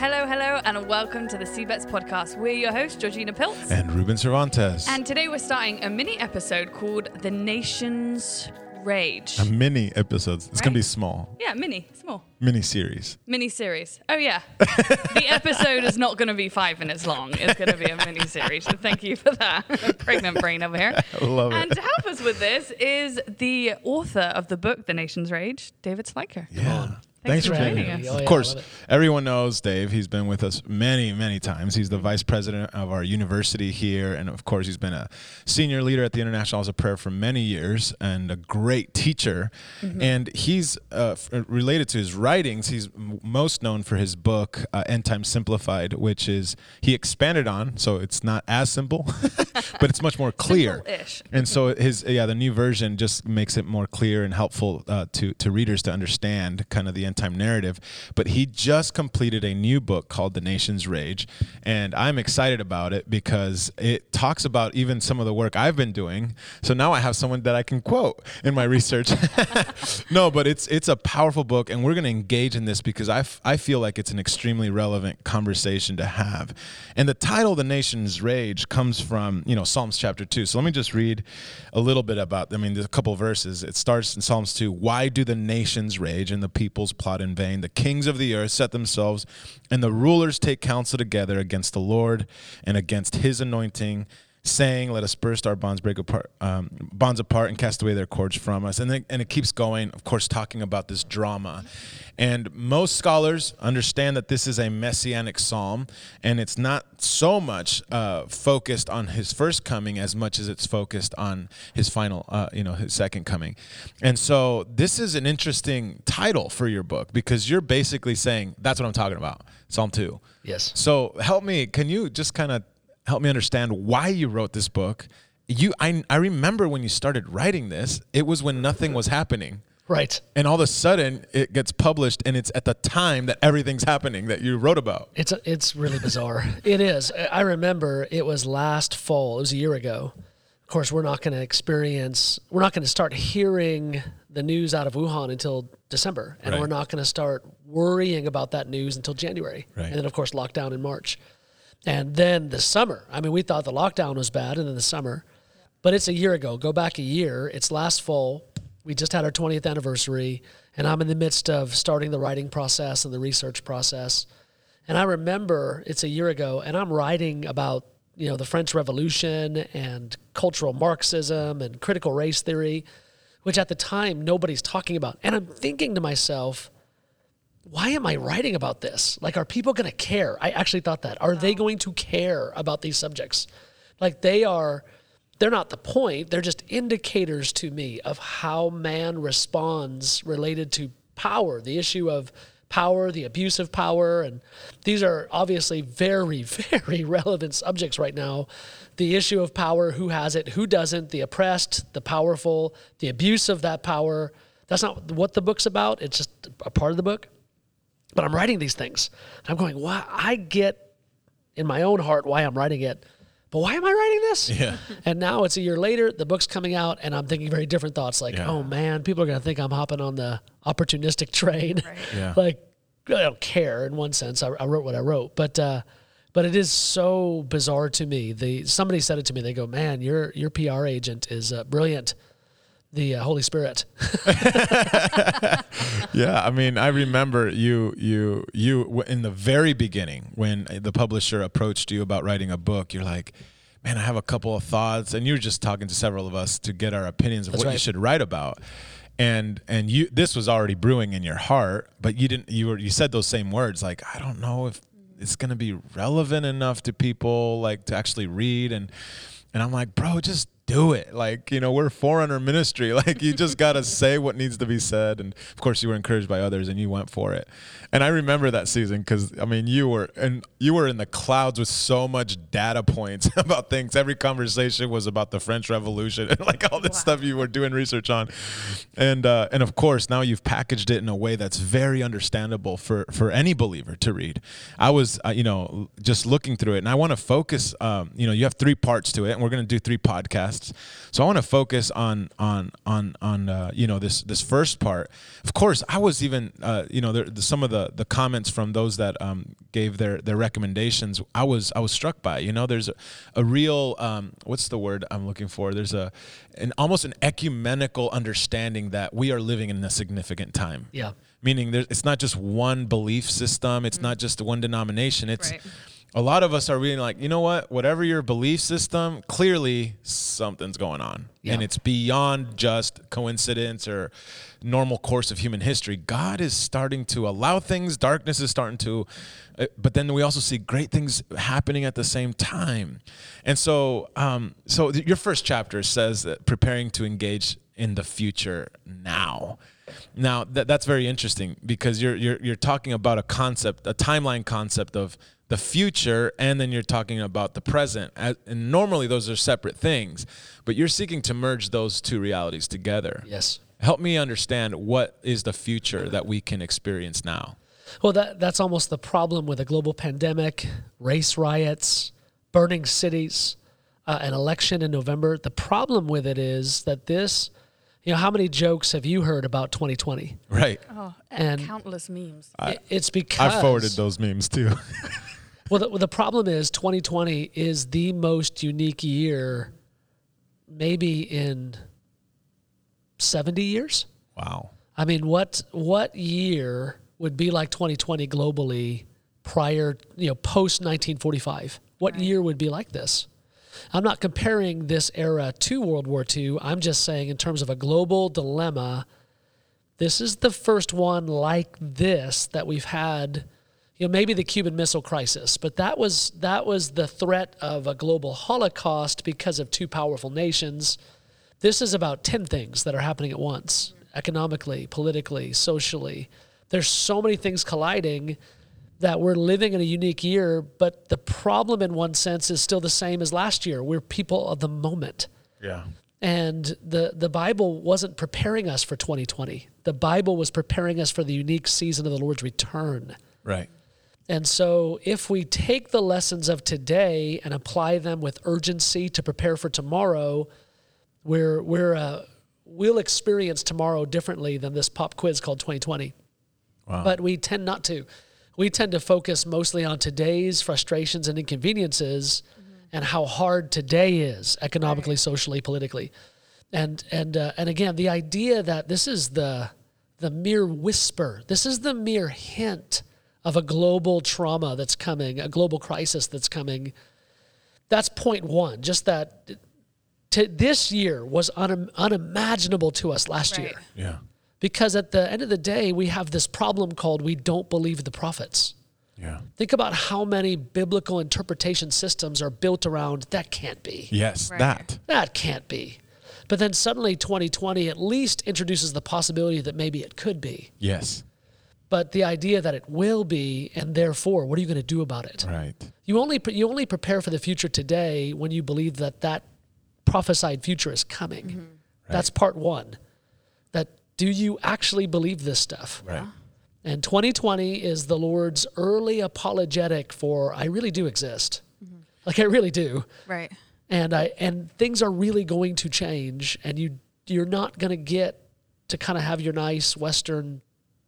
Hello, hello, and welcome to the CBETS podcast. We're your hosts, Georgina Piltz. And Ruben Cervantes. And today we're starting a mini episode called The Nation's Rage. a mini episodes. It's gonna be small. yeah, mini, small. Mini series. Mini series. Oh, yeah. the episode is not going to be five minutes long. It's going to be a mini series. So thank you for that. Pregnant brain over here. I love And it. to help us with this is the author of the book, The Nation's Rage, David Sliker. Yeah. Thanks Thanks, for for being joining here. us. Oh, of course, everyone knows Dave. He's been with us many, many times. He's the vice president of our university here, and of course, he's been a senior leader at the International House of Prayer for many years and a great teacher. Mm-hmm. And he's uh, f- related to his writings. He's m- most known for his book uh, "End Time Simplified," which is he expanded on, so it's not as simple, but it's much more clear. Simple-ish. And so his yeah, the new version just makes it more clear and helpful uh, to to readers to understand kind of the end time narrative. But he just completed a new book called The Nation's Rage, and I'm excited about it because it talks about even some of the work I've been doing. So now I have someone that I can quote in my research. no, but it's it's a powerful book, and we're going to engage in this because I, f- I feel like it's an extremely relevant conversation to have. And the title, "The Nation's Rage," comes from you know Psalms chapter two. So let me just read a little bit about. I mean, there's a couple verses. It starts in Psalms two. Why do the nations rage and the peoples plot in vain? The kings of the earth set themselves, and the rulers take counsel together against the Lord and against His anointing saying, "Let us burst our bonds, break apart, um, bonds apart, and cast away their cords from us." And then, and it keeps going, of course, talking about this drama. And most scholars understand that this is a messianic psalm, and it's not so much uh, focused on his first coming as much as it's focused on his final, uh, you know, his second coming. And so, this is an interesting title for your book because you're basically saying that's what I'm talking about, Psalm two. Yes. So help me. Can you just kind of help me understand why you wrote this book? You, I, I remember when you started writing this. It was when nothing was happening, Right. and all of a sudden it gets published, and it's at the time that everything's happening that you wrote about. It's a, it's really bizarre. it is. I remember it was last fall. It was a year ago. Of course, we're not going to experience. We're not going to start hearing the news out of Wuhan until December, and Right. we're not going to start worrying about that news until January, Right. and then of course lockdown in March, and then the summer. I mean, we thought the lockdown was bad, and then the summer, but it's a year ago. Go back a year. It's last fall. We just had our 20th anniversary, and I'm in the midst of starting the writing process and the research process. And I remember it's a year ago, and I'm writing about you know the French Revolution and cultural Marxism and critical race theory, which at the time nobody's talking about. And I'm thinking to myself, why am I writing about this? Like, are people going to care? I actually thought that. Are they going to care about these subjects? Like, they are, they're not the point. They're just indicators to me of how man responds related to power, the issue of power, the abuse of power. And these are obviously very, very relevant subjects right now. The issue of power, who has it, who doesn't, the oppressed, the powerful, the abuse of that power. That's not what the book's about. It's just a part of the book. But I'm writing these things. And I'm going, why? I get in my own heart why I'm writing it. But why am I writing this? Yeah. And now it's a year later, the book's coming out, and I'm thinking very different thoughts like, Yeah. oh man, people are going to think I'm hopping on the opportunistic train. Yeah. like, I don't care in one sense. I, I wrote what I wrote. But, uh, but it is so bizarre to me. The somebody said it to me. They go, "Man, your your PR agent is uh, brilliant." The uh, Holy Spirit. Yeah, I mean, I remember you, you, you in the very beginning when the publisher approached you about writing a book. You're like, "Man, I have a couple of thoughts," and you were just talking to several of us to get our opinions of That's what you should write about. And and you, this was already brewing in your heart, but you didn't. You were you said those same words, like, "I don't know if it's going to be relevant enough to people, like to actually read." And and I'm like, "Bro, just." Do it. Like, you know, we're forerunner ministry. Like, you just got to say what needs to be said. And of course, you were encouraged by others and you went for it. And I remember that season because, I mean, you were, and you were in the clouds with so much data points about things. Every conversation was about the French Revolution and like all this stuff you were doing research on. And, uh, and of course, now you've packaged it in a way that's very understandable for, for any believer to read. I was, uh, you know, just looking through it and I want to focus, um, you know, you have three parts to it and we're going to do three podcasts. So I want to focus on on on on uh, you know this this first part. Of course, I was even uh, you know there, the, some of the the comments from those that um, gave their their recommendations. I was I was struck by. You know, there's a, a real um, what's the word I'm looking for? There's a an almost an ecumenical understanding that we are living in a significant time Yeah. meaning there, it's not just one belief system it's not just one denomination it's Right. A lot of us are really like you know what? Whatever your belief system clearly something's going on. Yeah. and it's beyond just coincidence or normal course of human history. God is starting to allow things. Darkness is starting to uh, but then we also see great things happening at the same time. And so um, so your first chapter says that preparing to engage in the future now. Now that, that's very interesting because you're, you're you're talking about a concept, a timeline concept of the future, and then you're talking about the present. And normally those are separate things, but you're seeking to merge those two realities together. Yes. Help me understand what is the future that we can experience now. Well, that that's almost the problem with a global pandemic, race riots, burning cities, uh, an election in November. The problem with it is that this, you know, how many jokes have you heard about 2020? Right. Oh, And- countless memes. It- it's because I forwarded those memes too. Well, the, well, the problem is 2020 is the most unique year, maybe in 70 years. wow. I mean, what what year would be like 2020 globally prior, you know, post 1945? What year would be like this? I'm not comparing this era to World War II. I'm just saying, in terms of a global dilemma, this is the first one like this that we've had. You know, maybe the Cuban Missile Crisis, but that was that was the threat of a global Holocaust because of two powerful nations. This is about 10 things that are happening at once economically, politically, socially. There's so many things colliding that we're living in a unique year, but the problem in one sense is still the same as last year. We're people of the moment. Yeah. And the, the Bible wasn't preparing us for 2020. The Bible was preparing us for the unique season of the Lord's return. Right. And so, if we take the lessons of today and apply them with urgency to prepare for tomorrow, we're, we're, uh, we'll experience tomorrow differently than this pop quiz called 2020. Wow. But we tend not to. We tend to focus mostly on today's frustrations and inconveniences and how hard today is economically, socially, politically. And, and, uh, and again, the idea that this is the, the mere whisper, this is the mere hint of a global trauma that's coming, a global crisis that's coming. That's point one. Just that to, this year was un, unimaginable to us last Right. year. Yeah. Because at the end of the day, we have this problem called we don't believe the prophets. Yeah. Think about how many biblical interpretation systems are built around that can't be. Yes. Right. That. That can't be. But then suddenly 2020 at least introduces the possibility that maybe it could be. Yes. But the idea that it will be, and therefore, what are you going to do about it? Right. You only you only prepare for the future today when you believe that that prophesied future is coming. Mm-hmm. That's part one. That do you actually believe this stuff? Right. Uh-huh. And 2020 is the Lord's early apologetic for I really do exist. Mm-hmm. Like I really do. Right. And I and things are really going to change and you you're not going to get to kind of have your nice western,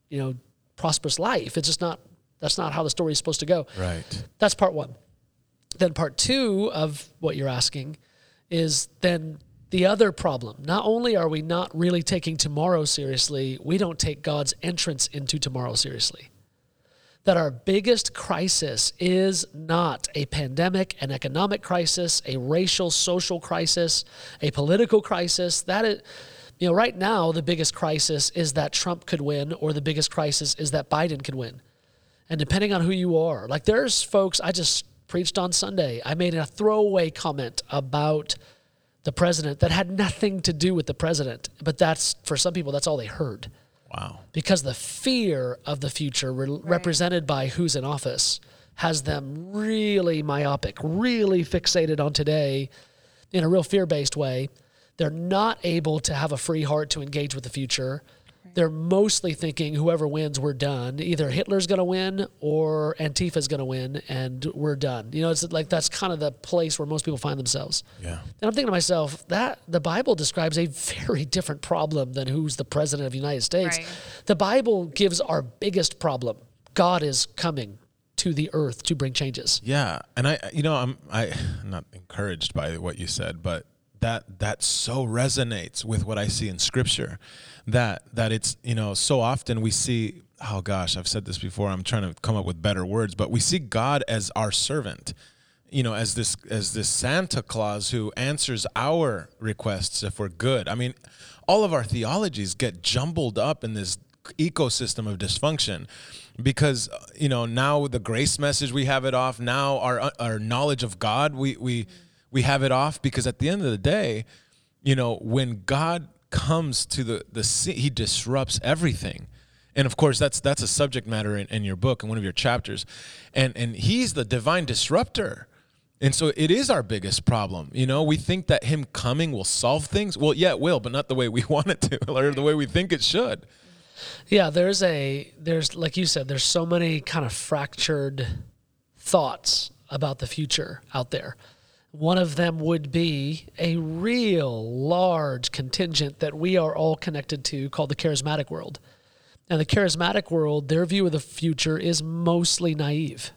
you know, prosperous life. It's just not that's not how the story is supposed to go. Right. That's part 1. Then part 2 of what you're asking is then the other problem. Not only are we not really taking tomorrow seriously, we don't take God's entrance into tomorrow seriously. That our biggest crisis is not a pandemic, an economic crisis, a racial, social crisis, a political crisis. That is, you know, right now the biggest crisis is that Trump could win, or the biggest crisis is that Biden could win. And depending on who you are, like there's folks, I just preached on Sunday. I made a throwaway comment about the president that had nothing to do with the president, but that's for some people, that's all they heard Wow. because the fear of the future re- represented by who's in office has them really myopic, really fixated on today in a real fear based way. They're not able to have a free heart to engage with the future. They're mostly thinking whoever wins, we're done. Either Hitler's going to win or Antifa's going to win, and we're done. You know, it's like that's kind of the place where most people find themselves. Yeah. And I'm thinking to myself that the Bible describes a very different problem than who's the president of the United States. Right. The Bible gives our biggest problem. God is coming to the earth to bring changes. Yeah, and I, you know, I'm I, I'm not encouraged by what you said, but that that so resonates with what I see in Scripture. That that it's you know so often we see oh gosh I've said this before I'm trying to come up with better words, but we see God as our servant, you know, as this as this Santa Claus who answers our requests if we're good. I mean, all of our theologies get jumbled up in this ecosystem of dysfunction because you know now the grace message we have it off now our our knowledge of god we we we have it off because at the end of the day you know when god comes to the the scene he disrupts everything and of course that's that's a subject matter in, in your book in one of your chapters and and he's the divine disruptor and so it is our biggest problem. You know, we think that him coming will solve things. Well, yeah, it will, but not the way we want it to or the way we think it should. Yeah, there's a there's like you said, there's so many kind of fractured thoughts about the future out there. One of them would be a real large contingent that we are all connected to called the charismatic world. And the charismatic world, their view of the future is mostly naive.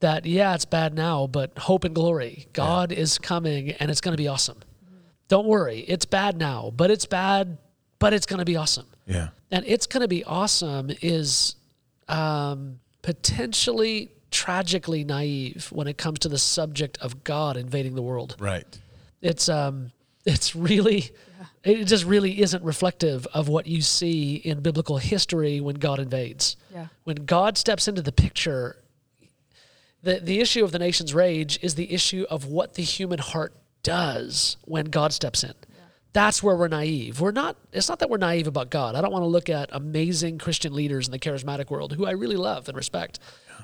That, yeah, it's bad now, but hope and glory. God is coming and it's going to be awesome. Don't worry, it's bad now, but it's bad, but it's going to be awesome Yeah. and it's going to be awesome is um, potentially tragically naive when it comes to the subject of God invading the world. Right. It's um, it's really, it just really isn't reflective of what you see in biblical history when God invades. Yeah. When God steps into the picture, the the issue of the nation's rage is the issue of what the human heart does when God steps in. That's where we're naive. We're not. It's not that we're naive about God. I don't want to look at amazing Christian leaders in the charismatic world who I really love and respect.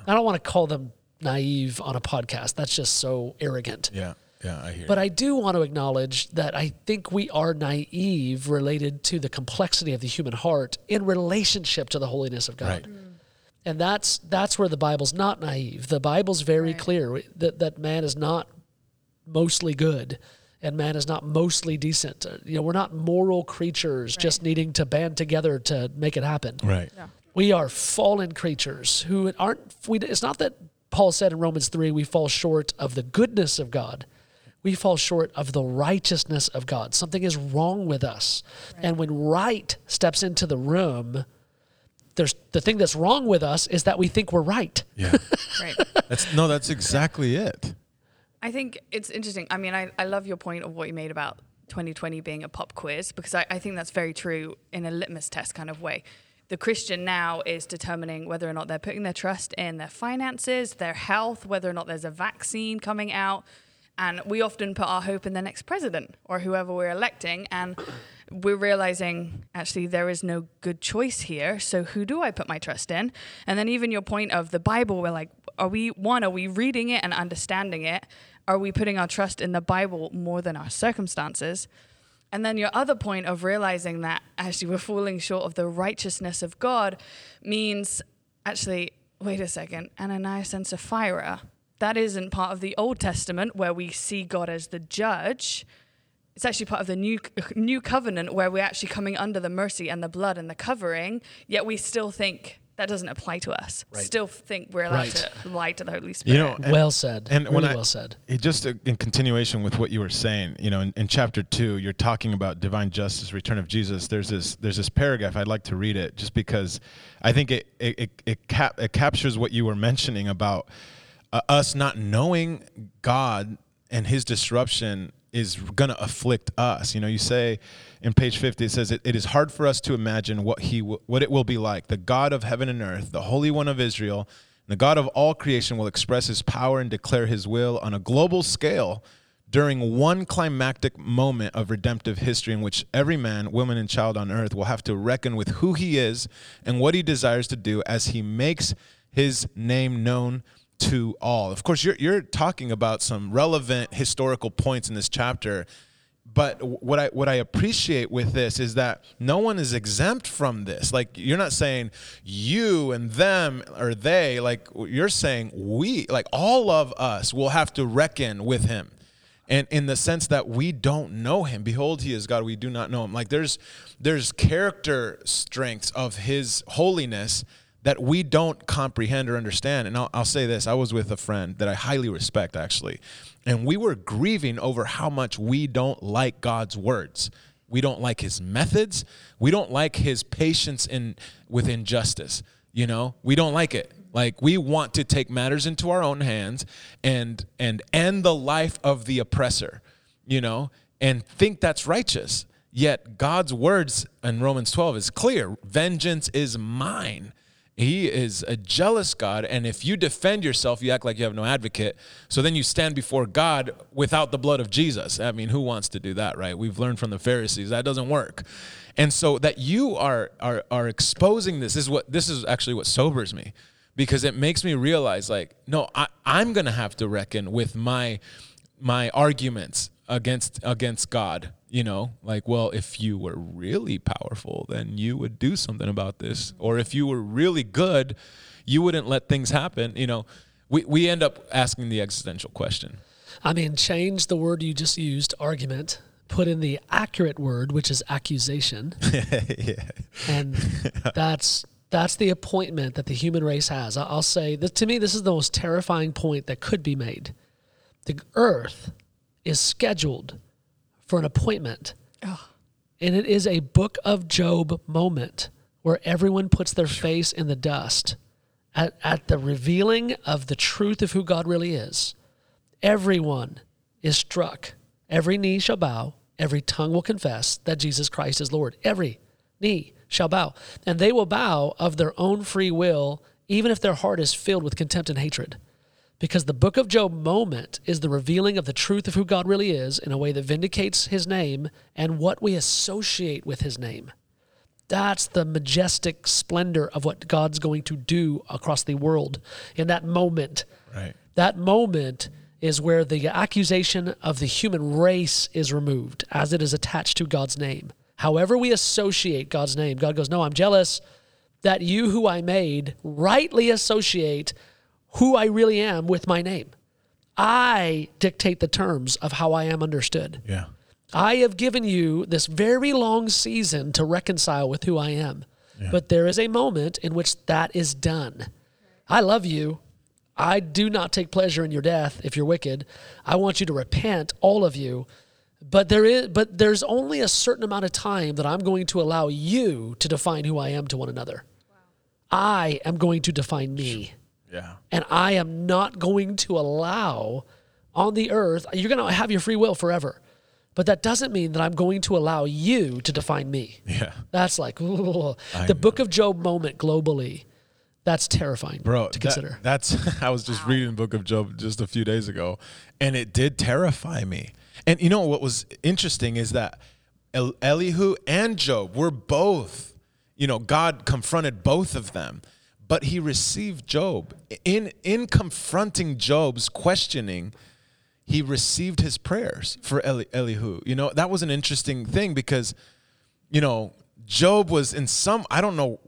I don't want to call them naive on a podcast. That's just so arrogant. Yeah. Yeah. I hear. But I do want to acknowledge that I think we are naive related to the complexity of the human heart in relationship to the holiness of God. Right. Mm. And that's that's where the Bible's not naive. The Bible's very Right. clear that that man is not mostly good and man is not mostly decent. You know, we're not moral creatures just needing to band together to make it happen. right. We are fallen creatures who aren't. We, it's not that Paul said in Romans 3 we fall short of the goodness of God. We fall short of the righteousness of God. Something is wrong with us. And when right steps into the room, there's the thing that's wrong with us is that we think we're right. Yeah. Right. That's no. That's exactly it. I think it's interesting. I mean, I, I love your point of what you made about 2020 being a pop quiz because I, I think that's very true in a litmus test kind of way. The Christian now is determining whether or not they're putting their trust in their finances, their health, whether or not there's a vaccine coming out. And we often put our hope in the next president or whoever we're electing. And we're realizing actually there is no good choice here. So who do I put my trust in? And then even your point of the Bible, we're like, are we one, are we reading it and understanding it? Are we putting our trust in the Bible more than our circumstances? And then your other point of realizing that actually we're falling short of the righteousness of God means actually, wait a second, Ananias and Sapphira, that isn't part of the Old Testament where we see God as the judge. It's actually part of the new new covenant where we're actually coming under the mercy and the blood and the covering, yet we still think that doesn't apply to us. Still think we're allowed Right. to lie to the Holy Spirit. You know, and- well said. And really when I, well said. it just uh, in continuation with what you were saying, you know, in, in chapter two, you're talking about divine justice, return of Jesus. There's this there's this paragraph I'd like to read it just because I think it it it, it, cap, it captures what you were mentioning about uh, us not knowing God and His disruption is going to afflict us. You know, you say in page 50 it says it, it is hard for us to imagine what he w- what it will be like. The God of heaven and earth, the Holy One of Israel, the God of all creation will express his power and declare his will on a global scale during one climactic moment of redemptive history in which every man, woman, and child on earth will have to reckon with who he is and what he desires to do as he makes his name known to all. Of course, you're, you're talking about some relevant historical points in this chapter but what I what I appreciate with this is that no one is exempt from this. Like you're not saying you and them or they. Like you're saying we. Like all of us will have to reckon with him, and in the sense that we don't know him. Behold, he is God. We do not know him. Like there's there's character strengths of his holiness that we don't comprehend or understand. And I'll, I'll, say this I was with a friend that I highly respect, actually, and we were grieving over how much we don't like God's words. We don't like his methods. We don't like his patience in with injustice. You know, we don't like it. Like we want to take matters into our own hands and and end the life of the oppressor, you know, and think that's righteous. Yet God's words in Romans 12 is clear. Vengeance is mine. He is a jealous God. And if you defend yourself, you act like you have no advocate. So then you stand before God without the blood of Jesus. I mean, who wants to do that, right? We've learned from the Pharisees that doesn't work. And so that you are are are exposing this, this is what this is actually what sobers me. Because it makes me realize like, no, I, I'm gonna have to reckon with my my arguments against against God you know like well if you were really powerful then you would do something about this. Or if you were really good you wouldn't let things happen you know. We, we end up asking the existential question. I mean change the word you just used argument put in the accurate word which is accusation. Yeah. and that's that's the appointment that the human race has. I'll say that to me this is the most terrifying point that could be made. The earth is scheduled for an appointment. Oh. And it is a book of Job moment where everyone puts their face in the dust at, at the revealing of the truth of who God really is. Everyone is struck. Every knee shall bow, every tongue will confess that Jesus Christ is Lord. Every knee shall bow. And they will bow of their own free will, even if their heart is filled with contempt and hatred. Because the book of Job moment is the revealing of the truth of who God really is in a way that vindicates his name and what we associate with his name. That's the majestic splendor of what God's going to do across the world in that moment. Right. That moment is where the accusation of the human race is removed as it is attached to God's name. However, we associate God's name, God goes, No, I'm jealous that you, who I made, rightly associate who I really am with my name. I dictate the terms of how I am understood. Yeah. I have given you this very long season to reconcile with who I am. Yeah. But there is a moment in which that is done. I love you. I do not take pleasure in your death if you're wicked. I want you to repent, all of you. But there is but there's only a certain amount of time that I'm going to allow you to define who I am to one another. Wow. I am going to define me. Yeah. And I am not going to allow on the earth, you're going to have your free will forever. But that doesn't mean that I'm going to allow you to define me. Yeah. That's like the know. book of Job moment globally. That's terrifying, bro. To consider. That, that's I was just wow. reading the book of Job just a few days ago, and it did terrify me. And you know what was interesting is that Elihu and Job were both, you know, God confronted both of them but he received Job. In, in confronting Job's questioning, he received his prayers for Eli, Elihu. You know, that was an interesting thing because, you know, Job was in some, I don't know,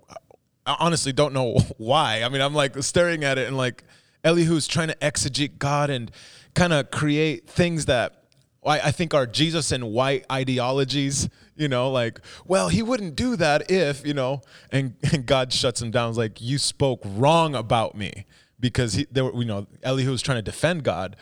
I honestly don't know why. I mean, I'm like staring at it and like Elihu's trying to exegete God and kind of create things that I, think are Jesus and white ideologies, you know, like, well, he wouldn't do that if, you know, and, and God shuts him down. Like, you spoke wrong about me because he, there were, you know, Elihu was trying to defend God.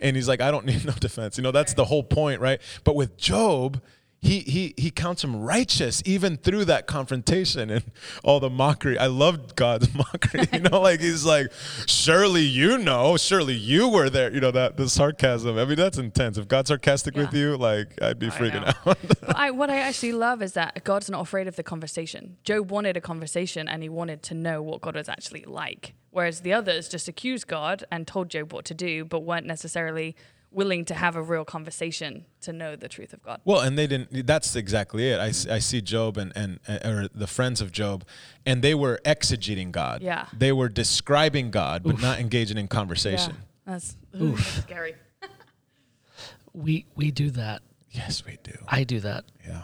And he's like, I don't need no defense. You know, that's the whole point, right? But with Job, he he he counts him righteous even through that confrontation and all the mockery. I love God's mockery. You know, like he's like, surely you know, surely you were there. You know that the sarcasm. I mean, that's intense. If God's sarcastic yeah. with you, like I'd be I freaking out. I, what I actually love is that God's not afraid of the conversation. Job wanted a conversation and he wanted to know what God was actually like, whereas the others just accused God and told Job what to do, but weren't necessarily willing to have a real conversation to know the truth of God. Well, and they didn't. That's exactly it. I, I see Job and and uh, or the friends of Job, and they were exegeting God. Yeah. They were describing God, but Oof. not engaging in conversation. Yeah. That's, ooh, that's scary. we we do that Yes, we do. I do that. Yeah.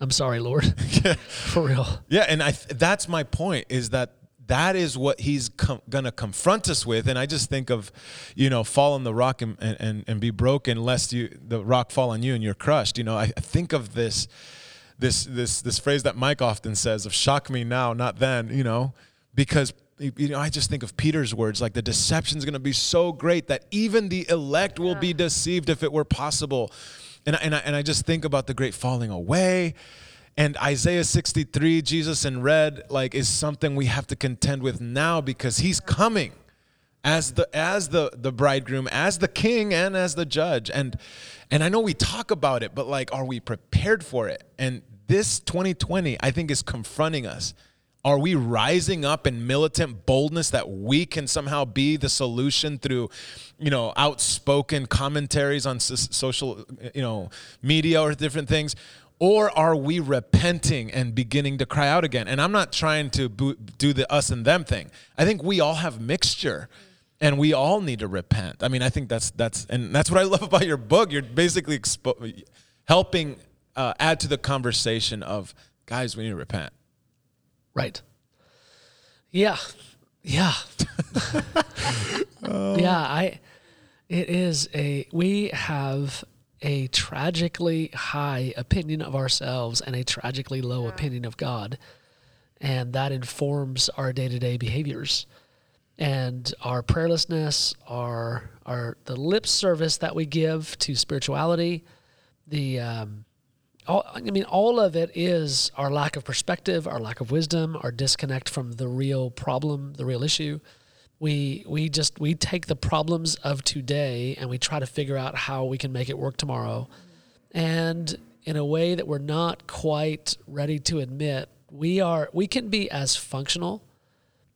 I'm sorry, Lord. yeah. For real. Yeah, and I th- that's my point is that that is what he's com- going to confront us with and I just think of you know fall on the rock and, and, and be broken lest you the rock fall on you and you're crushed. You know I, I think of this this this this phrase that Mike often says of shock me now not then you know because you know I just think of Peter's words like the deception is going to be so great that even the elect will be deceived if it were possible. And I, and I, and I just think about the great falling away and Isaiah 63, Jesus in red, like is something we have to contend with now because he's coming as the as the the bridegroom, as the king, and as the judge. And and I know we talk about it, but like, are we prepared for it? And this 2020, I think, is confronting us. Are we rising up in militant boldness that we can somehow be the solution through, you know, outspoken commentaries on social, you know, media or different things? Or are we repenting and beginning to cry out again? And I'm not trying to do the us and them thing. I think we all have mixture and we all need to repent. I mean, I think that's that's and that's what I love about your book. You're basically expo- helping uh, add to the conversation of guys, we need to repent. Right. Yeah. Yeah. Yeah, I it is a we have a tragically high opinion of ourselves and a tragically low yeah. opinion of God. And that informs our day to day behaviors. And our prayerlessness, our, our the lip service that we give to spirituality, the um, all, I mean, all of it is our lack of perspective, our lack of wisdom, our disconnect from the real problem, the real issue we we just we take the problems of today and we try to figure out how we can make it work tomorrow and in a way that we're not quite ready to admit we are we can be as functional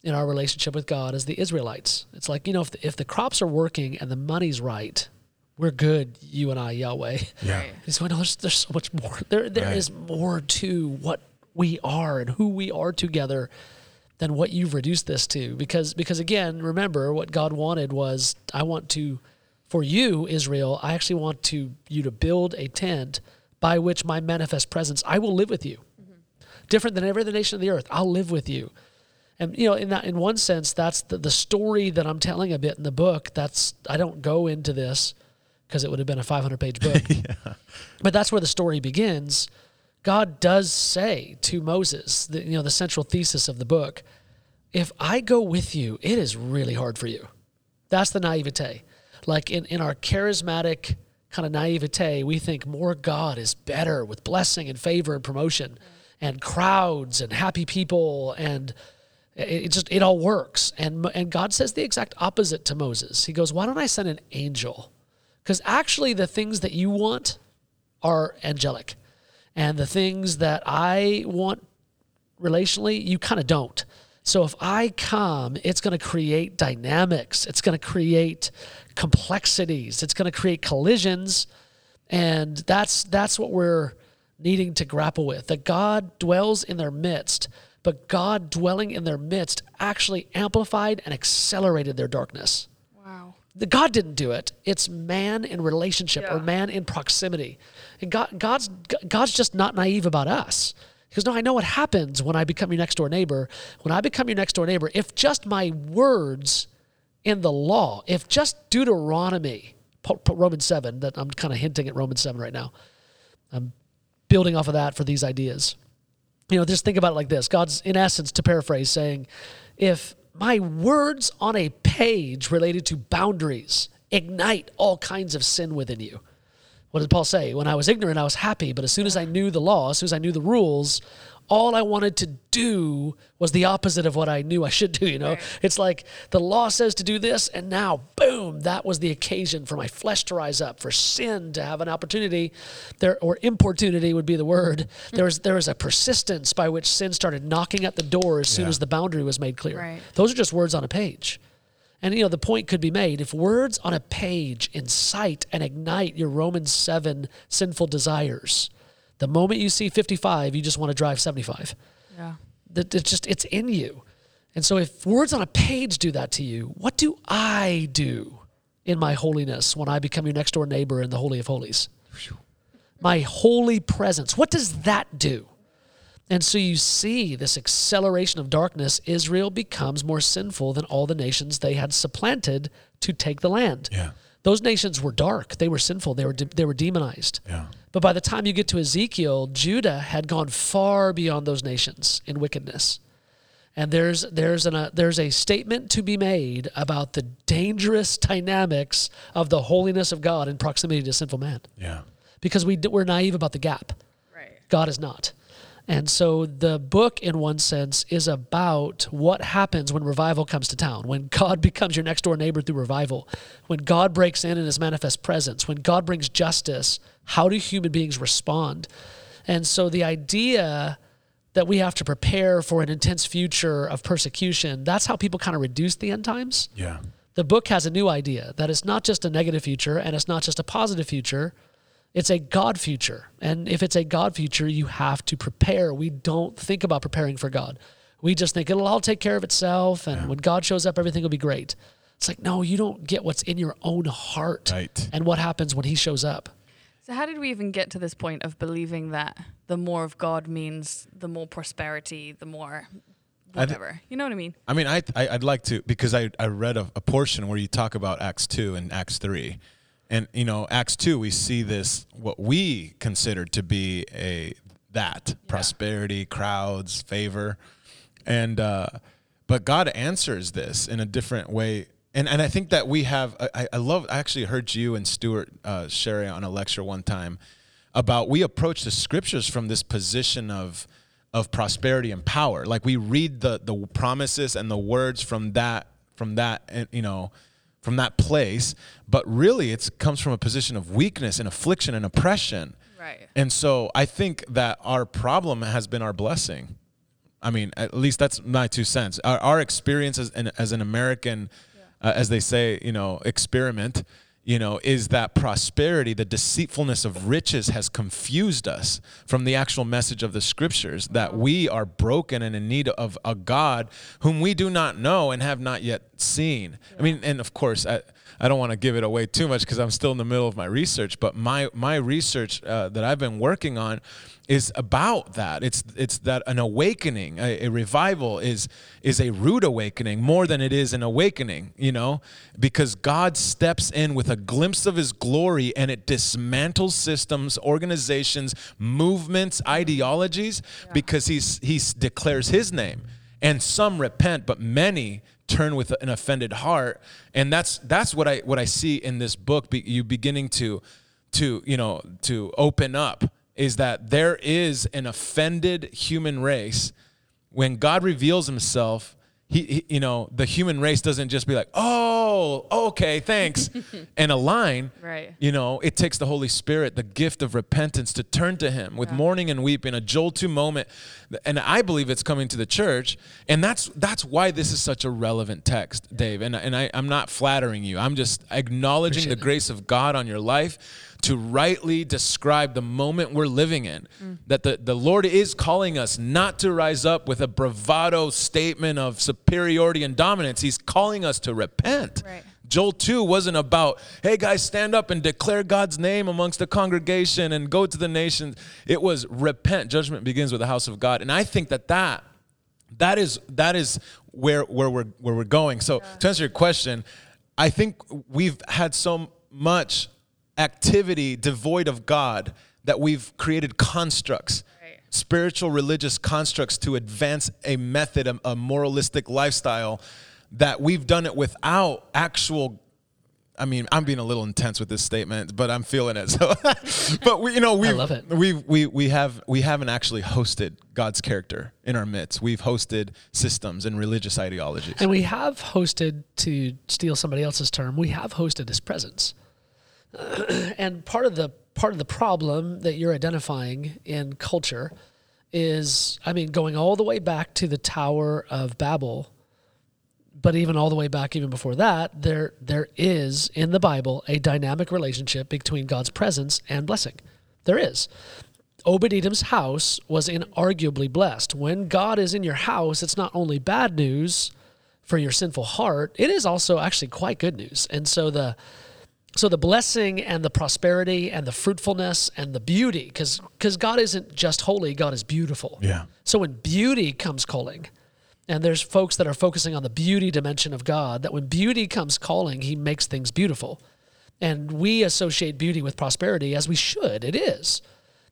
in our relationship with God as the Israelites. It's like, you know, if the, if the crops are working and the money's right, we're good, you and I, Yahweh. Yeah. He's going, no, there's, there's so much more. There, there right. is more to what we are and who we are together than what you've reduced this to. Because because again remember what god wanted was i want to for you israel i actually want to you to build a tent by which my manifest presence i will live with you. Mm-hmm. different than every other nation of the earth i'll live with you. And you know in that in one sense that's the, the story that i'm telling a bit in the book that's i don't go into this because it would have been a 500 page book. Yeah. but that's where the story begins God does say to Moses, the, you know, the central thesis of the book, if I go with you, it is really hard for you. That's the naivete. Like in, in our charismatic kind of naivete, we think more God is better with blessing and favor and promotion and crowds and happy people and it, just it all works. And and God says the exact opposite to Moses. He goes, "Why don't I send an angel?" Because actually the things that you want are angelic and the things that I want relationally, you kind of don't. So if I come, it's going to create dynamics, it's going to create complexities, it's going to create collisions, and that's that's what we're needing to grapple with. That God dwells in their midst, but God dwelling in their midst actually amplified and accelerated their darkness. The God didn't do it. It's man in relationship yeah. or man in proximity. And God, God's, God's just not naive about us. He goes, No, I know what happens when I become your next door neighbor. When I become your next door neighbor, if just my words in the law, if just Deuteronomy, Romans 7, that I'm kind of hinting at Romans 7 right now, I'm building off of that for these ideas. You know, just think about it like this God's, in essence, to paraphrase, saying, If my words on a page related to boundaries. Ignite all kinds of sin within you, what did Paul say? When I was ignorant, I was happy, but as soon as I knew the law, as soon as I knew the rules, all I wanted to do was the opposite of what I knew I should do. You know, right. it's like the law says to do this, and now, boom, that was the occasion for my flesh to rise up, for sin to have an opportunity, there or importunity would be the word. There was there was a persistence by which sin started knocking at the door as soon yeah. as the boundary was made clear. Right. Those are just words on a page. And you know, the point could be made if words on a page incite and ignite your Romans 7 sinful desires, the moment you see 55, you just want to drive 75. Yeah. That it's just it's in you. And so if words on a page do that to you, what do I do in my holiness when I become your next door neighbor in the holy of holies? my holy presence. What does that do? And so you see this acceleration of darkness. Israel becomes more sinful than all the nations they had supplanted to take the land. Yeah. Those nations were dark. They were sinful. They were de- they were demonized. Yeah. But by the time you get to Ezekiel, Judah had gone far beyond those nations in wickedness. And there's there's an, a there's a statement to be made about the dangerous dynamics of the holiness of God in proximity to sinful man, Yeah. because we we're naive about the gap. Right. God is not. And so the book, in one sense, is about what happens when revival comes to town, when God becomes your next door neighbor through revival, when God breaks in in his manifest presence, when God brings justice. How do human beings respond? And so the idea that we have to prepare for an intense future of persecution, that's how people kind of reduce the end times. Yeah. The book has a new idea that it's not just a negative future and it's not just a positive future. It's a God future. And if it's a God future, you have to prepare. We don't think about preparing for God. We just think it'll all take care of itself. And when God shows up, everything will be great. It's like, no, you don't get what's in your own heart Right. and what happens when He shows up. So how did we even get to this point of believing that the more of God means the more prosperity, the more I thi- whatever? you know what I mean? I mean, I, I I'd like to because I I read a, a portion where you talk about Acts two and Acts three, and you know Acts two we see this what we consider to be a that prosperity, crowds, favor, and uh, but God answers this in a different way. And, and I think that we have I, I love I actually heard you and Stuart uh, share on a lecture one time about we approach the scriptures from this position of of prosperity and power. Like we read the the promises and the words from that from that and you know from that place, but really it comes from a position of weakness and affliction and oppression. Right. And so I think that our problem has been our blessing. I mean, at least that's my two cents. Our, our experience as an, as an American, uh, as they say, you know, experiment, you know, is that prosperity, the deceitfulness of riches has confused us from the actual message of the scriptures that we are broken and in need of a God whom we do not know and have not yet seen. I mean, and of course, I, I don't want to give it away too much because I'm still in the middle of my research, but my, my research uh, that I've been working on is about that. It's it's that an awakening, a, a, revival is is a rude awakening more than it is an awakening, you know, because God steps in with a glimpse of his glory and it dismantles systems, organizations, movements, ideologies because he's he declares his name. And some repent, but many turn with an offended heart. And that's that's what I what I see in this book be, you beginning to to, you know, to open up is that there is an offended human race. When God reveals himself, he, he, you know, the human race doesn't just be like, oh, okay, thanks, and align. Right. You know, it takes the Holy Spirit, the gift of repentance, to turn to Him with Yeah. mourning and weeping, a Joel 2 moment. And I believe it's coming to the church. And that's that's why this is such a relevant text, Dave. And, and I, I'm not flattering you. I'm just acknowledging Appreciate the it. grace of God on your life to rightly describe the moment we're living in. Mm. That the, the Lord is calling us not to rise up with a bravado statement of superiority and dominance. He's calling us to repent. Right. Joel 2 wasn't about, hey guys, stand up and declare God's name amongst the congregation and go to the nations. It was repent. Judgment begins with the house of God. And I think that that, that is that is where where we're where we're going. So to answer your question, I think we've had so much activity devoid of God that we've created constructs Right. spiritual religious constructs to advance a method, a, a moralistic lifestyle, that we've done it without actual. I mean, I'm being a little intense with this statement, but I'm feeling it. So, but we, you know, we love it. we we we have we haven't actually hosted God's character in our midst. We've hosted systems and religious ideologies. And we have hosted, to steal somebody else's term, we have hosted his presence. and part of the part of the problem that you're identifying in culture is, I mean, going all the way back to the Tower of Babel, but even all the way back even before that, there there is in the Bible a dynamic relationship between God's presence and blessing. There is. Obed Edom's house was inarguably blessed. When God is in your house, it's not only bad news for your sinful heart, it is also actually quite good news. And so the So the blessing and the prosperity and the fruitfulness and the beauty, because because God isn't just holy, God is beautiful. Yeah. So when beauty comes calling, and there's folks that are focusing on the beauty dimension of God, that when beauty comes calling, He makes things beautiful. And we associate beauty with prosperity as we should. It is.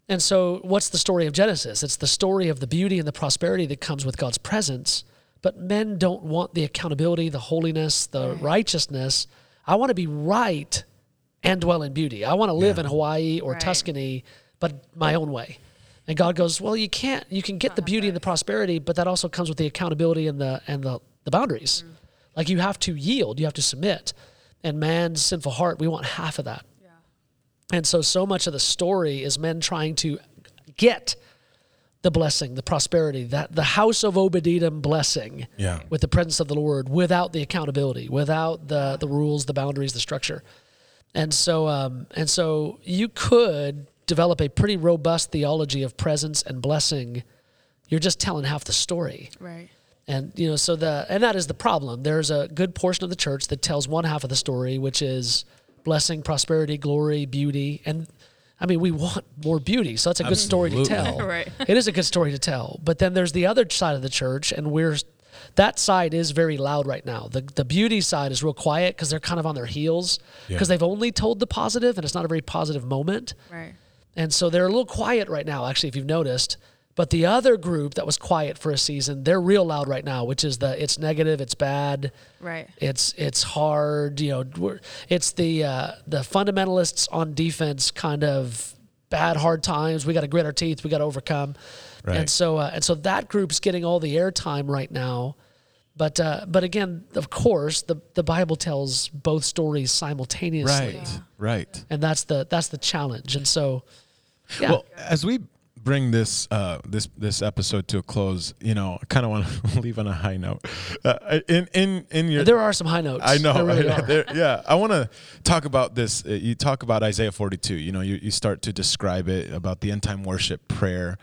And so, what's the story of Genesis? It's the story of the beauty and the prosperity that comes with God's presence. But men don't want the accountability, the holiness, the righteousness. I want to be right and dwell in beauty. I want to live in Hawaii or Right. Tuscany, but my own way. And God goes, well, you can't. You can get the beauty and the prosperity, but that also comes with the accountability and the and the the boundaries. Like you have to yield, you have to submit. And man's sinful heart, we want half of that. And so, so much of the story is men trying to get the blessing, the prosperity, that the house of Obed Edom blessing Yeah. with the presence of the Lord without the accountability, without the, the rules, the boundaries, the structure. And so, um, and so you could develop a pretty robust theology of presence and blessing. You're just telling half the story. Right. And you know, so the and that is the problem. There's a good portion of the church that tells one half of the story, which is blessing, prosperity, glory, beauty, and I mean, we want more beauty, so that's a good story to tell. Right. It is a good story to tell. But then there's the other side of the church, and we're that side is very loud right now. The the beauty side is real quiet because they're kind of on their heels Yeah. because they've only told the positive, and it's not a very positive moment. Right. And so they're a little quiet right now, actually, if you've noticed. But the other group that was quiet for a season, they're real loud right now, which is the it's negative, it's bad, Right. it's it's hard. You know, we're, it's the uh, the fundamentalists on defense, kind of bad, hard times. We got to grit our teeth. We got to overcome. Right. And so uh, and so that group's getting all the airtime right now. But uh, but again, of course, the the Bible tells both stories simultaneously Right. Right. and that's the that's the challenge. And so, yeah, Well, as we bring this uh, this this episode to a close, you know, I kind of want to leave on a high note. Uh, in in in your there are some high notes. I know. There really I. There- yeah, I want to talk about this. Uh, You talk about Isaiah 42. You know, you, you start to describe it about the end time worship prayer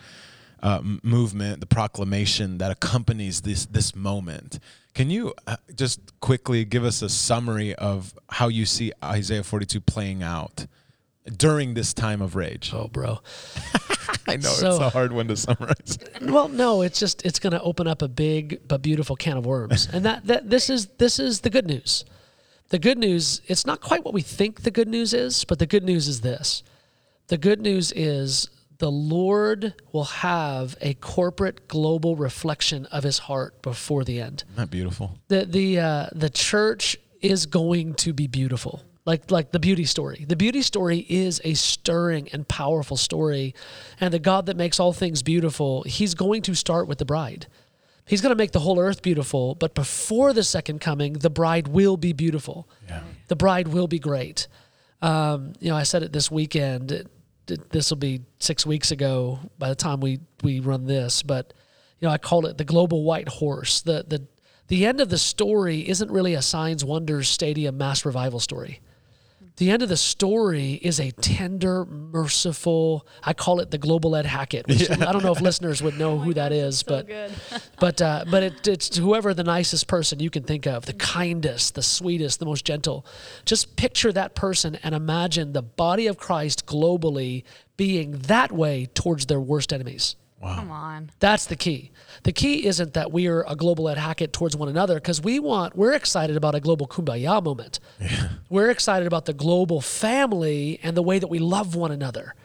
uh, movement, the proclamation that accompanies this this moment. Can you uh, just quickly give us a summary of how you see Isaiah 42 playing out during this time of rage? Oh, bro. I know so- it's a hard one to summarize. Well, no, it's just it's going to open up a big but beautiful can of worms, and that that this is this is the good news. The good news, it's not quite what we think the good news is, but the good news is this. The good news is the Lord will have a corporate global reflection of his heart before the end. Isn't that beautiful? the the uh, the church is going to be beautiful like like the beauty story. The beauty story is a stirring and powerful story and the god that makes all things beautiful he's going to start with the bride. He's going to make the whole earth beautiful but before the second coming the bride will be beautiful. Yeah. the bride will be great. Um, you know i said it this weekend this will be six weeks ago by the time we we run this but you know i called it the global white horse. The the the end of the story isn't really a signs wonders stadium mass revival story the end of the story is a tender merciful i call it the global ed hackett which i don't know if listeners would know who that is but but uh, but it, it's whoever the nicest person you can think of, the kindest, the sweetest, the most gentle. Just picture that person and imagine the body of Christ globally being that way towards their worst enemies. Come on. That's the key. The key isn't that we are a global Ed Hackett towards one another because we want, we're excited about a global kumbaya moment. Yeah. We're excited about the global family and the way that we love one another.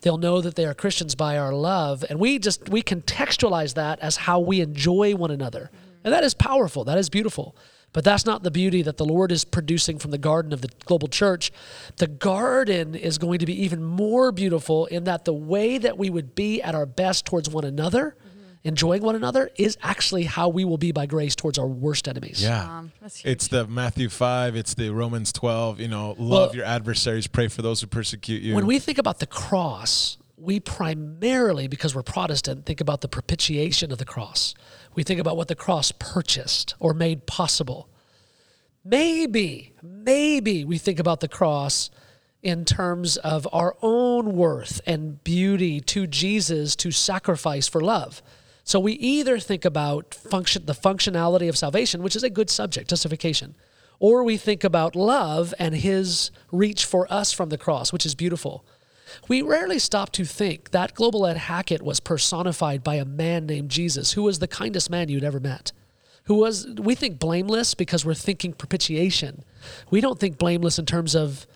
They'll know that they are Christians by our love. And we just, we contextualize that as how we enjoy one another. And that is powerful. That is beautiful. But that's not the beauty that the Lord is producing from the garden of the global church. The garden is going to be even more beautiful in that the way that we would be at our best towards one another, enjoying one another, is actually how we will be by grace towards our worst enemies. Yeah. Um. It's the Matthew 5, it's the Romans 12, you know, love Well- your adversaries, pray for those who persecute you. When we think about the cross, we primarily, because we're Protestant, think about the propitiation of the cross. We think about what the cross purchased or made possible. Maybe, maybe we think about the cross in terms of our own worth and beauty to Jesus to sacrifice for love. So we either think about function the functionality of salvation, which is a good subject, justification, Or we think about love and his reach for us from the cross, which is beautiful. We rarely stop to think that Global Ed Hackett was personified by a man named Jesus, who was the kindest man you'd ever met. Who was, we think blameless because we're thinking propitiation. We don't think blameless in terms of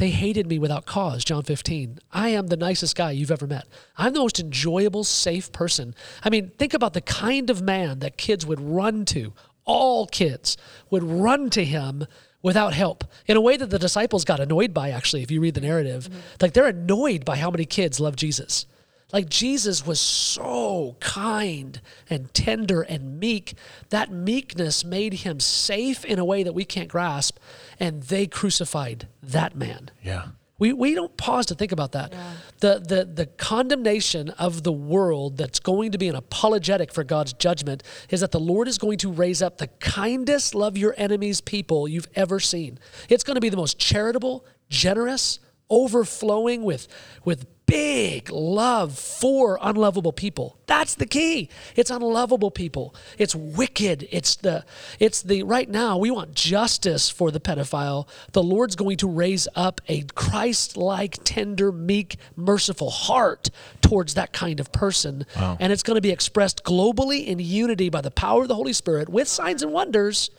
they hated me without cause, John 15. I am the nicest guy you've ever met. I'm the most enjoyable, safe person. I mean, think about the kind of man that kids would run to. All kids would run to him without help in a way that the disciples got annoyed by, actually, if you read the narrative. Mm-hmm. Like they're annoyed by how many kids love Jesus. Like Jesus was so kind and tender and meek. That meekness made him safe in a way that we can't grasp. And they crucified that man. Yeah. We, we don't pause to think about that. The, the, the condemnation of the world that's going to be an apologetic for God's judgment is that the Lord is going to raise up the kindest, love your enemies people you've ever seen. It's going to be the most charitable, generous, overflowing with, with big love for unlovable people. That's the key. It's unlovable people. It's wicked. It's the it's the right now we want justice for the pedophile. The Lord's going to raise up a Christ-like, tender, meek, merciful heart towards that kind of person. And it's going to be expressed globally in unity by the power of the Holy Spirit with signs and wonders.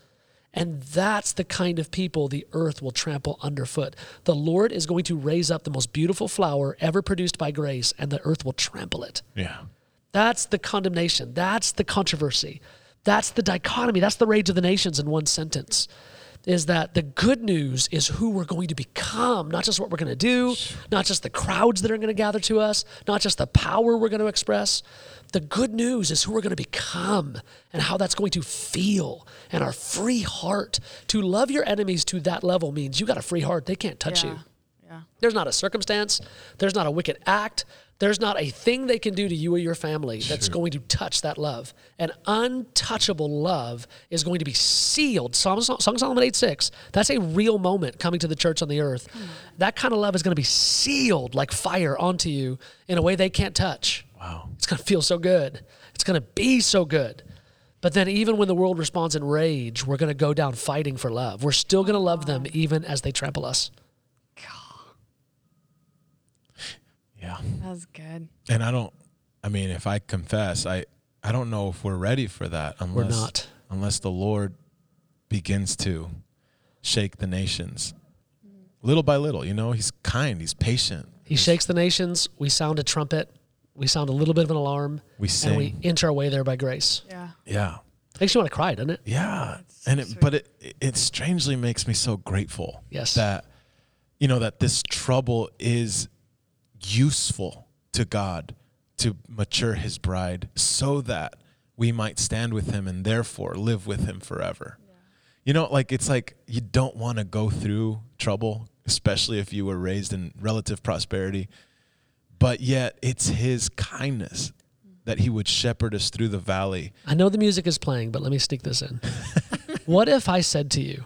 And that's the kind of people the earth will trample underfoot. The Lord is going to raise up the most beautiful flower ever produced by grace, and the earth will trample it. Yeah. That's the condemnation. That's the controversy. That's the dichotomy. That's the rage of the nations in one sentence. Is that the good news is who we're going to become, not just what we're going to do, not just the crowds that are going to gather to us, not just the power we're going to express. The good news is who we're going to become and how that's going to feel and our free heart. To love your enemies to that level means you got a free heart. They can't touch Yeah. you. Yeah. There's not a circumstance, there's not a wicked act, there's not a thing they can do to you or your family that's going to touch that love. An untouchable love is going to be sealed. Psalm, Song of Solomon 8 6, that's a real moment coming to the church on the earth. Hmm. That kind of love is going to be sealed like fire onto you in a way they can't touch. Wow. It's going to feel so good. It's going to be so good. But then, even when the world responds in rage, we're going to go down fighting for love. We're still going to love them ah. even as they trample us. Yeah. That's good. And I don't I mean, if I confess, I I don't know if we're ready for that unless We're not. unless the Lord begins to shake the nations. Little by little, you know, he's kind, he's patient. He shakes the nations. We sound a trumpet. We sound a little bit of an alarm. We And we inch our way there by grace. Yeah. Yeah. Makes you want to cry, doesn't it? Yeah. It's And it, sweet. but it it strangely makes me so grateful. Yes. That you know that this trouble is useful to God to mature his bride so that we might stand with him and therefore live with him forever. You know, like it's like you don't want to go through trouble, especially if you were raised in relative prosperity. But yet it's his kindness that he would shepherd us through the valley. I know the music is playing, but let me sneak this in. what if I said to you,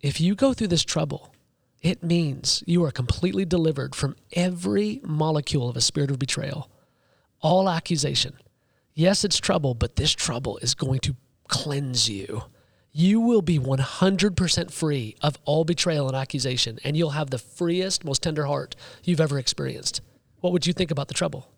if you go through this trouble, it means you are completely delivered from every molecule of a spirit of betrayal, all accusation. Yes, it's trouble, but this trouble is going to cleanse you. You will be 100% free of all betrayal and accusation, and you'll have the freest, most tender heart you've ever experienced. What would you think about the trouble?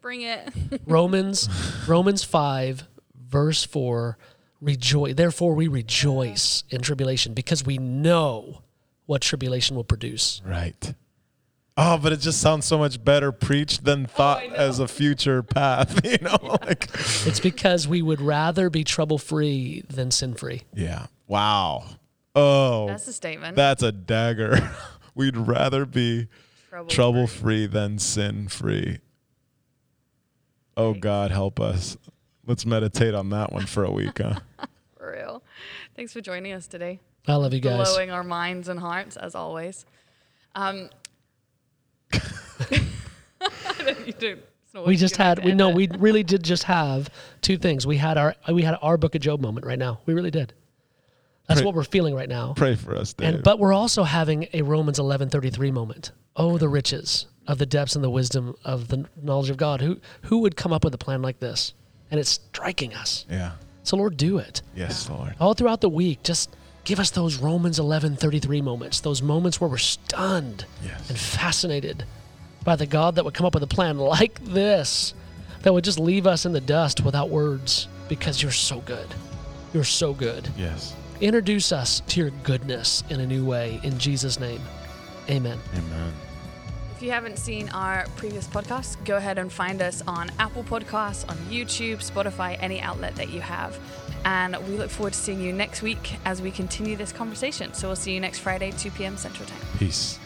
Bring it. Romans Romans 5 verse 4 rejoice therefore we rejoice in tribulation because we know what tribulation will produce. Right. Oh, but it just sounds so much better preached than oh, thought as a future path, you know? Like It's because we would rather be trouble free than sin free. Yeah. Wow. Oh. That's a statement. That's a dagger. We'd rather be Trouble trouble free than sin free. Oh God, help us. Let's meditate on that one for a week, huh? For real. Thanks for joining us today. I love you guys. Blowing our minds and hearts as always. Um, you do. it's not what We just had we the no end. we really did just have two things. We had our we had our book of Job moment right now. We really did. That's Pray- what we're feeling right now. Pray for us, Dave. And but we're also having a Romans 11:33 moment. Oh, the riches of the depths and the wisdom of the knowledge of God. Who who would come up with a plan like this? And it's striking us. yeah. So Lord, do it. Yes, Lord. All throughout the week, just Give us those Romans 11:33 moments, those moments where we're stunned Yes. and fascinated by the God that would come up with a plan like this, that would just leave us in the dust without words because you're so good. You're so good. Yes. Introduce us to your goodness in a new way in Jesus' name. Amen. Amen. If you haven't seen our previous podcasts, go ahead and find us on Apple Podcasts, on YouTube, Spotify, any outlet that you have. And we look forward to seeing you next week as we continue this conversation. So we'll see you next Friday, 2 p.m. Central Time. Peace.